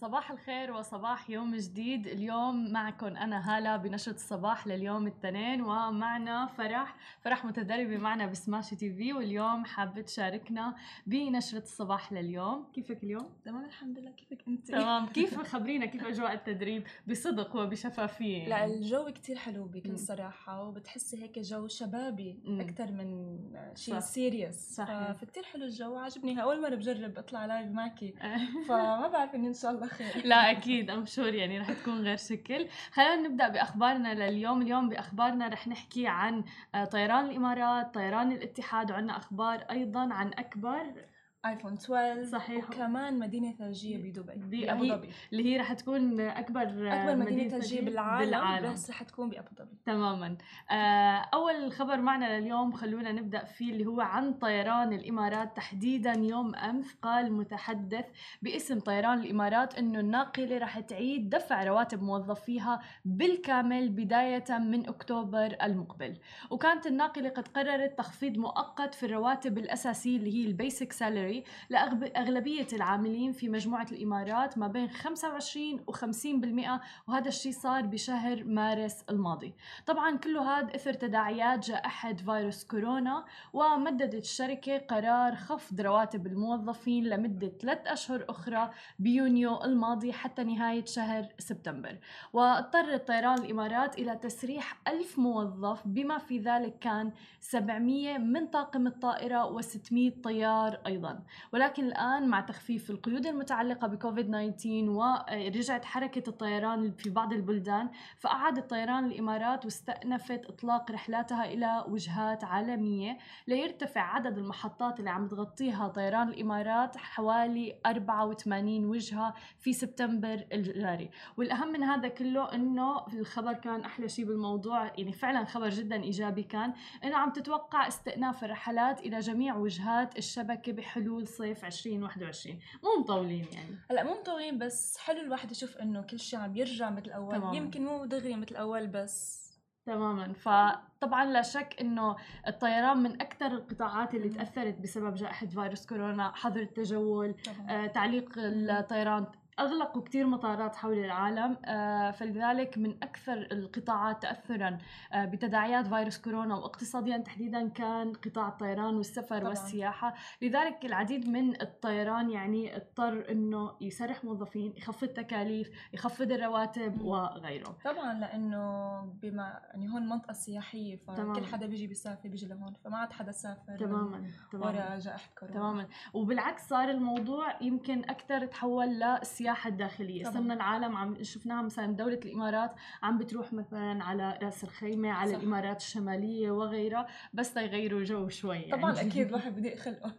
صباح الخير وصباح يوم جديد. اليوم معكم أنا هالة بنشرة الصباح لليوم الاثنين ومعنا فرح فرح متدربة معنا ب Smashi TV واليوم حابة تشاركنا بنشرة الصباح لليوم. كيفك اليوم؟ تمام الحمد لله. كيفك أنت؟ تمام. كيف خبرينا؟ كيف أجواء التدريب؟ بصدق وبشفافية. لا الجو كتير حلو بكل صراحة وبتحسي هيك جو شبابي. أكثر من شيء صح. serious صحيح. فكتير حلو الجو عجبني أول مرة بجرب أطلع live معك فما بعرف إني إن شاء الله خير لا أكيد ام شور يعني رح تكون غير شكل. خلينا نبدأ بأخبارنا لليوم. اليوم بأخبارنا رح نحكي عن آه، طيران الإمارات طيران الاتحاد وعندنا أخبار أيضا عن أكبر. آيفون 12 صحيح. وكمان مدينة ثلجية بدبي بأبو ظبي. اللي هي رح تكون أكبر آه، أكبر مدينة ثلجية بالعالم, بالعالم. بس رح تكون بأبو ظبي. تماما. آه، أول خبر معنا لليوم خلونا نبدأ فيه اللي هو عن طيران الإمارات. تحديدا يوم أمس قال متحدث باسم طيران الإمارات إنه الناقلة رح تعيد دفع رواتب موظفيها بالكامل بداية من أكتوبر المقبل. وكانت الناقلة قد قررت تخفيض مؤقت في الرواتب الأساسية اللي هي ال basic salary. لاغلبيه العاملين في مجموعة الإمارات ما بين 25 و50% وهذا الشيء صار بشهر مارس الماضي. طبعا كله هذا إثر تداعيات جائحه فيروس كورونا ومددت الشركة قرار خفض رواتب الموظفين لمدة ثلاث أشهر أخرى بيونيو الماضي حتى نهاية شهر سبتمبر. واضطر طيران الإمارات إلى تسريح ألف موظف بما في ذلك كان 700 من طاقم الطائرة و600 طيار أيضا ولكن الآن مع تخفيف القيود المتعلقة بكوفيد 19 ورجعت حركة الطيران في بعض البلدان فأعادت طيران الإمارات واستأنفت إطلاق رحلاتها إلى وجهات عالمية ليرتفع عدد المحطات اللي عم تغطيها طيران الإمارات حوالي 84 وجهة في سبتمبر الجاري. والأهم من هذا كله أنه الخبر كان أحلى شيء بالموضوع يعني فعلا خبر جدا إيجابي كان أنه عم تتوقع استئناف الرحلات إلى جميع وجهات الشبكة بحلول صيف 2021 مو مطولين يعني. هلا مو مطولين بس حلو الواحد يشوف إنه كل شيء عم يرجع مثل الأول تماماً. يمكن مو دغري مثل الأول بس. تماما. فطبعا لا شك إنه الطيران من أكثر القطاعات اللي. تأثرت بسبب جائحة فيروس كورونا حظر التجول آه، تعليق الطيران اغلقوا كثير مطارات حول العالم آه، فلذلك من أكثر القطاعات تاثرا آه، بتداعيات فيروس كورونا واقتصاديا تحديدا كان قطاع الطيران والسفر طبعاً. والسياحة لذلك العديد من الطيران يعني اضطر إنه يسرح موظفين يخفض تكاليف يخفض الرواتب. وغيره طبعا لأنه بما يعني هون منطقة سياحية تماماً. فكل حدا بيجي بيسافر بيجي لهون فما عاد حدا سافر تماما تماما ورا جائحة كورونا تماما وبالعكس صار الموضوع يمكن أكثر تحول للسياحه الداخليه طبعاً. صرنا العالم عم شفناها مثلا دولة الإمارات عم بتروح مثلا على رأس الخيمة على صح. الإمارات الشمالية وغيرها بس تيغيروا جو شوي يعني. طبعا أكيد الواحد بده يخلقه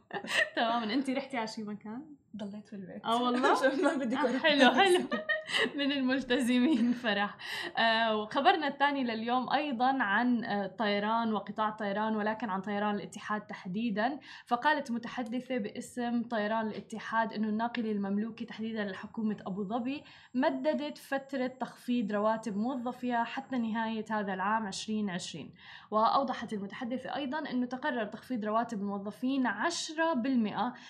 تماما انت رحتي على شي مكان ضليت في البيت. آه والله؟ عشان ما بدي آه، حلو حلو. من الملتزمين فرح. آه وخبرنا الثاني لليوم أيضا عن آه، طيران وقطاع الطيران ولكن عن طيران الاتحاد تحديدا. فقالت متحدثة باسم طيران الاتحاد إنه الناقله المملوكه تحديدا لحكومة أبو ظبي مددت فترة تخفيض رواتب موظفيها حتى نهاية هذا العام 2020 وأوضحت المتحدثة أيضا إنه تقرر تخفيض رواتب الموظفين 10%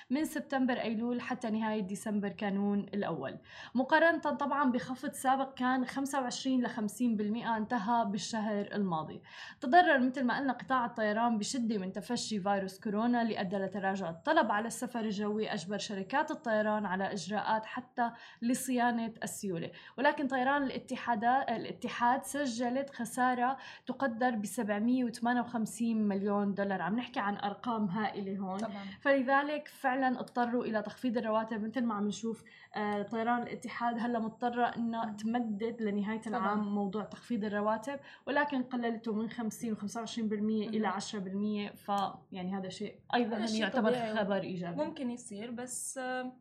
من سبتمبر أيلول حتى نهاية ديسمبر كانون الأول. مقارنة طبعا بخفض سابق كان 25 ل 50% انتهى بالشهر الماضي. تضرر مثل ما قلنا قطاع الطيران بشدة من تفشي فيروس كورونا اللي ادى لتراجع الطلب على السفر الجوي أجبر شركات الطيران على إجراءات حتى لصيانة السيولة. ولكن طيران الاتحادات الاتحاد سجلت خسارة تقدر ب 758 مليون دولار. عم نحكي عن أرقام هائلة هون. طبعا. فلذلك فعلا اضطروا إلى تخفيض الرواتب مثل ما عم نشوف آه، طيران الاتحاد هلا مضطره انها تمدد لنهاية طبعاً. العام موضوع تخفيض الرواتب ولكن قللته من 50 و25% إلى 10% فيعني هذا شيء أيضا هذا يعتبر. خبر إيجابي ممكن يصير بس آه،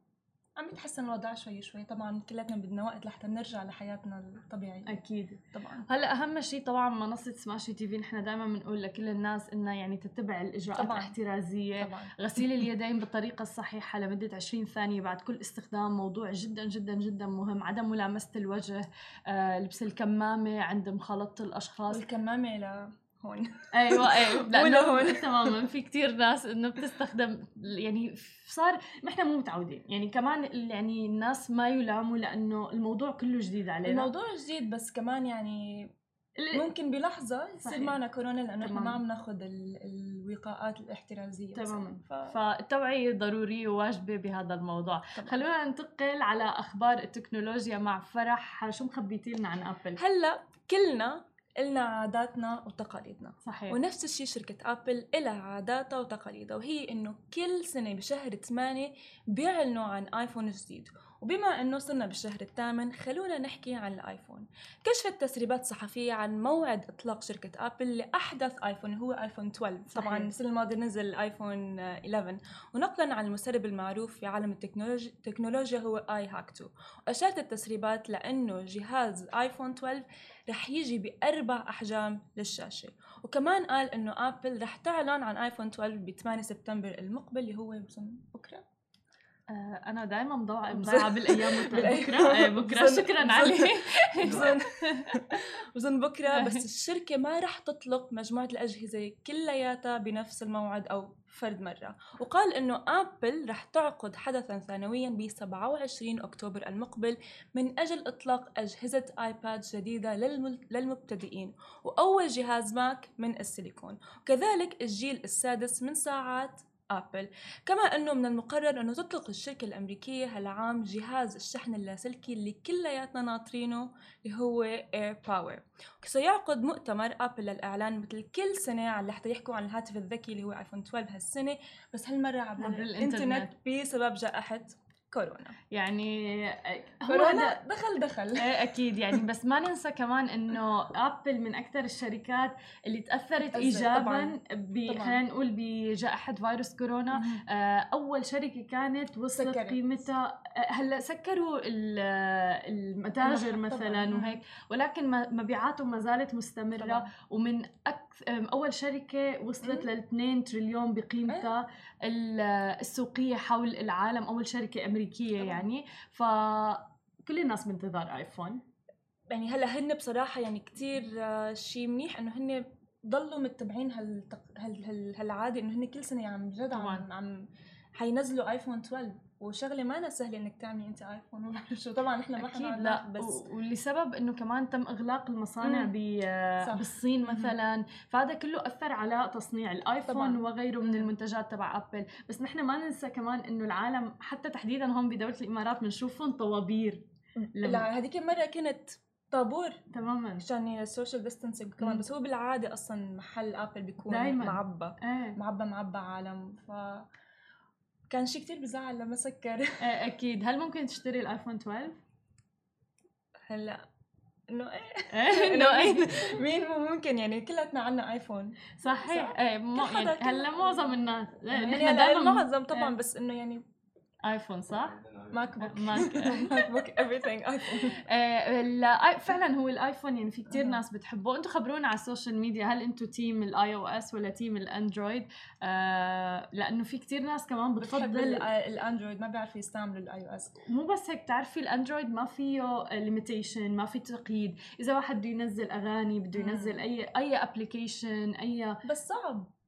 عم يتحسن الوضع شوي شوي. طبعا كلاتنا بدنا وقت لحتى نرجع لحياتنا الطبيعية. أكيد. طبعا. هلأ أهم شيء طبعا منصة سماشي تي في نحن دائما بنقول لكل الناس إنها يعني تتبع الإجراءات طبعاً. الاحترازية. طبعا. غسيل اليدين بالطريقة الصحيحة لمدة 20 ثانية بعد كل استخدام. موضوع جدا جدا جدا مهم. عدم ملامسة الوجه آه، لبس الكمامة عند مخالطة الأشخاص. والكمامة ل هون. أيوه أيوه. لأنه لهون. تماما. في كتير ناس إنه بتستخدم يعني صار نحن مو متعودين. يعني كمان يعني الناس ما يلاموا لأنه الموضوع كله جديد علينا. الموضوع جديد بس كمان يعني ممكن بلحظة يصير. معنا كورونا لأنه إحنا تمام. ما عم ناخذ ال- الوقاءات الاحترازية. تماما. ف... فالتوعية ضرورية وواجبة بهذا الموضوع. طبعاً. خلونا ننتقل على أخبار التكنولوجيا مع فرح. شو مخبيتي لنا عن أبل هلأ كلنا إلنا عاداتنا وتقاليدنا. صحيح. ونفس الشيء شركة أبل إلها عاداتها وتقاليدها وهي إنه كل سنة بشهر 8 بيعلنوا عن آيفون جديد وبما إنه صرنا بالشهر الثامن خلونا نحكي عن الآيفون. كشفت تسريبات صحفية عن موعد إطلاق شركة أبل لأحدث آيفون هو آيفون 12 طبعا صحيح. السنة الماضية نزل الآيفون 11 ونقلا عن المسرب المعروف في عالم التكنولوجيا التكنولوجيا هو iHacktu وأشارت التسريبات لأنه جهاز آيفون 12 رح يجي بأربع أحجام للشاشة. وكمان قال إنه أبل رح تعلن عن آيفون 12 ب 8 سبتمبر المقبل اللي هو بظن آه أنا دائما مضيعة بالأيام وت- بالأيام. بكرة آه بظن- شكرا علي بظن بظن بكرة بس الشركة ما رح تطلق مجموعة الأجهزة كلياتها بنفس الموعد أو فرد مرة. وقال إنه أبل رح تعقد حدثا ثانويا ب 27 أكتوبر المقبل من أجل إطلاق أجهزة آيباد جديدة للمل- للمبتدئين. وأول جهاز ماك من السيليكون. وكذلك الجيل السادس من ساعات آبل كما أنه من المقرر أنه تطلق الشركة الأمريكية هالعام جهاز الشحن اللاسلكي اللي كلياتنا ناطرينه اللي هو AirPower سيعقد مؤتمر آبل للإعلان مثل كل سنة على لحتى يحكوا عن الهاتف الذكي اللي هو ايفون 12 هالسنة بس هالمرة عبر, الإنترنت. بسبب جائحة كورونا يعني آه، كورونا دخل دخل إيه أكيد يعني بس ما ننسى كمان إنه ابل من أكثر الشركات اللي تأثرت ايجابا. خلينا نقول بجائحة فيروس كورونا آه، أول شركة كانت وصلت سكرت. قيمتها آه، هلأ سكروا ال- المتاجر. مثلا. وهيك ولكن مبيعاتهم ما زالت مستمرة طبعاً. ومن أكثر أول شركة وصلت مم. ل 2 تريليون بقيمتها ال- السوقية حول العالم أول شركة أمريكية. يعني فكل الناس بانتظار ايفون يعني هلا هن بصراحة يعني كتير آه، شيء منيح إنه هن ضلوا متبعين هالتق... هال... هال... هالعادة إنه هن كل سنة عم جد عم. عم حينزلوا ايفون 12 وشغلة ما سهلة إنك تعملي أنت ايفون بعرف شو طبعا إحنا ما أكيد لا بس ولسبب إنه كمان تم إغلاق المصانع. بالصين. مثلا فهذا كله أثر على تصنيع الايفون طبعاً. وغيره من. المنتجات تبع ابل بس نحن ما ننسى كمان إنه العالم حتى تحديدا هون بدولة الإمارات بنشوفهم طوابير لا هذيك المره كنت طابور تماما عشان ال social distancing كمان. بس هو بالعادة أصلا محل ابل بيكون دايماً. معبى إيه معبى معبى عالم ف كان شيء كتير بزعل لما سكر. إيه أكيد. هل ممكن تشتري الآيفون 12 هلأ إنه إيه؟ إيه، إنه إنه مين مين مو ممكن؟ يعني كلياتنا عنا آيفون. صحيح. صح. إيه مو يعني هلأ. معظم الناس إيه، يعني نحن هلأ دائما المعظم طبعا إيه. بس إنه يعني آيفون صح؟ MacBook. Mac MacBook everything آيفون. آه، ال- فعلا هو الآيفون يعني في كتير أها. ناس بتحبه. أنتم خبرونا على ال social media هل أنتم team ال iOS ولا team الاندرويد آه لأنه في كتير ناس كمان بتفضل الاندرويد ما بيعرفوا يستعملوا ال iOS مو بس هيك بتعرفي الاندرويد ما فيه limitation ما في تقييد. إذا واحد بده ينزل أغاني بده. ينزل أي أي application أي بس صعب. آه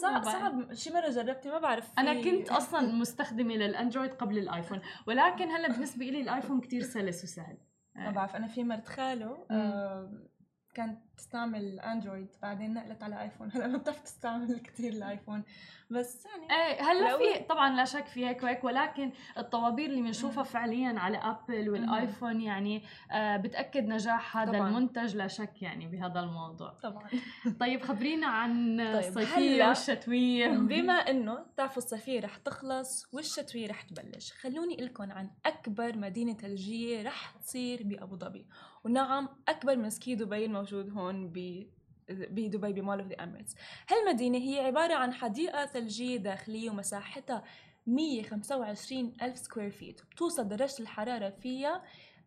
صعب. صعب. شي مره جربتي؟ ما بعرف أنا كنت أصلا مستخدمة للأندرويد قبل الآيفون ولكن هلأ بالنسبة لي الآيفون كتير سلس وسهل. ما بعرف أنا في مرت خالي آه كانت تستعمل اندرويد بعدين نقلت على ايفون هلا ما بتعرف تستعمل كثير الايفون بس يعني إيه هلا في طبعا لا شك في هيك وهيك ولكن الطوابير اللي بنشوفها فعليا على ابل والايفون يعني آه بتأكد نجاح هذا طبعاً. المنتج لا شك يعني بهذا الموضوع. طبعا. طيب خبرينا عن طيب، الصيفية هلأ والشتوية. بما إنه بتعرفوا الصيفية رح تخلص والشتوية رح تبلش خلوني لكم عن أكبر مدينة ثلجيه رح تصير بأبو ظبي. ونعم أكبر من سكي دبي الموجود هون. ب بدبي ب Mall of the Emirates. هالمدينة هي عبارة عن حديقة ثلجية داخلية ومساحتها 125 ألف square feet بتوصل درجة الحرارة فيها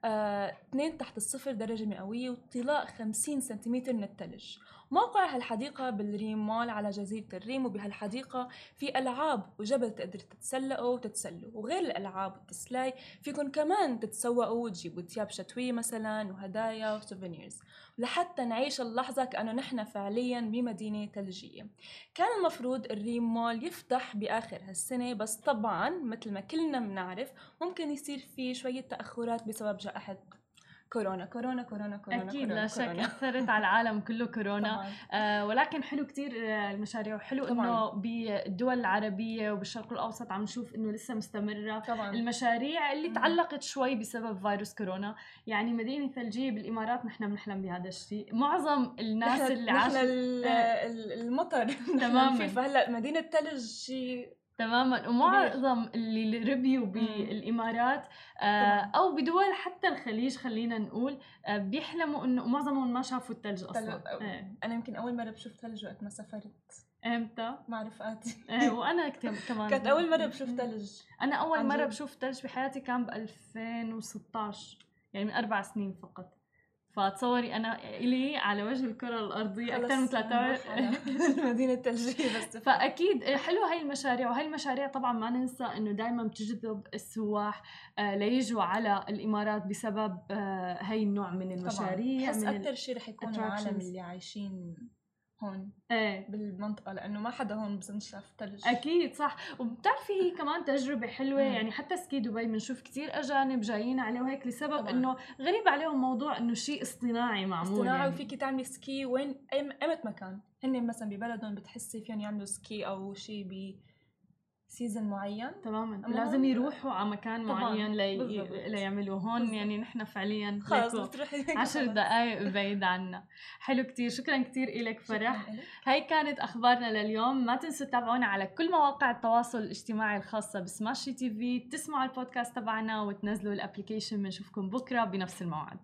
آه 2 تحت الصفر درجة مئوية وطلاء 50 سنتيمتر من الثلج. موقع هالحديقة بالريم مول على جزيرة الريم وبهالحديقة في ألعاب وجبل تقدر تتسلقوا وتتسلوا وغير الألعاب والتسالي فيكن كمان تتسوقوا وتجيبوا تياب شتوية مثلا وهدايا و souvenirs لحتى نعيش اللحظة كأنه نحن فعليا بمدينة ثلجية كان المفروض الريم مول يفتح بآخر هالسنة بس طبعا مثل ما كلنا بنعرف ممكن يصير في شوية تأخرات بسبب جائحة كورونا كورونا كورونا كورونا أكيد كورونا لا شك كورونا. أثرت على العالم كله كورونا طبعاً. آه ولكن حلو كتير آه، المشاريع وحلو. إنه بالدول العربية وبالشرق الأوسط عم نشوف إنه لسه مستمرة طبعا المشاريع اللي. تعلقت شوي بسبب فيروس كورونا يعني مدينة ثلجية بالإمارات نحن بنحلم بهذا الشيء معظم الناس اللي إيه. ال- المطر تماماً. في فهلا مدينة ثلج شيء تماما. ومعظم اللي ربيوا بالإمارات آه. أو بدول حتى الخليج خلينا نقول آه بيحلموا إنه معظمهم ما شافوا الثلج أصلا. إيه. أنا يمكن أول مرة بشوف ثلج وقت ما سافرت. إمتى؟ مع رفقاتي إيه وأنا كمان. كانت أول مرة بشوف ثلج أنا أول مرة. بشوف ثلج بحياتي كان ب 2016 يعني من أربع سنين فقط. فتصوري أنا إلي على وجه الكرة الأرضية أكثر من خلص 13 نروح على مدينة ثلجية بس. فأكيد حلو هاي المشاريع وهي المشاريع طبعا ما ننسى إنه دائما بتجذب السواح آه، ليجوا على الإمارات بسبب آه، هاي النوع من المشاريع بحس من ال- أكثر شيء رح يكون العالم. اللي عايشين هون إيه بالمنطقة لأنه ما حدا هون بظن شاف ثلج أكيد صح وبتعرفي هي كمان تجربة حلوة مم. يعني حتى Ski دبي بنشوف كثير أجانب جايين عليه وهيك لسبب طبعاً. إنه غريب عليهم موضوع إنه شيء اصطناعي معمول اصطناعي يعني. وفيكي تعملي ski وين ايمت مكان هن مثلا ببلدهم بتحسي فيهم يعملوا ski أو شيء ب season معين. تماما. لازم يروحوا على مكان. معين لي... بالضبط. ليعملوا. هون بالضبط. يعني نحن فعليا خلص بتروحي عشر. دقائق بعيد عنا. حلو كتير. شكرا كتير إلك فرح. هاي كانت أخبارنا لليوم. ما تنسوا تتابعونا على كل مواقع التواصل الاجتماعي الخاصة بسماشي TV. تسمعوا البودكاست تبعنا وتنزلوا ال application بنشوفكم بكرة بنفس الموعد.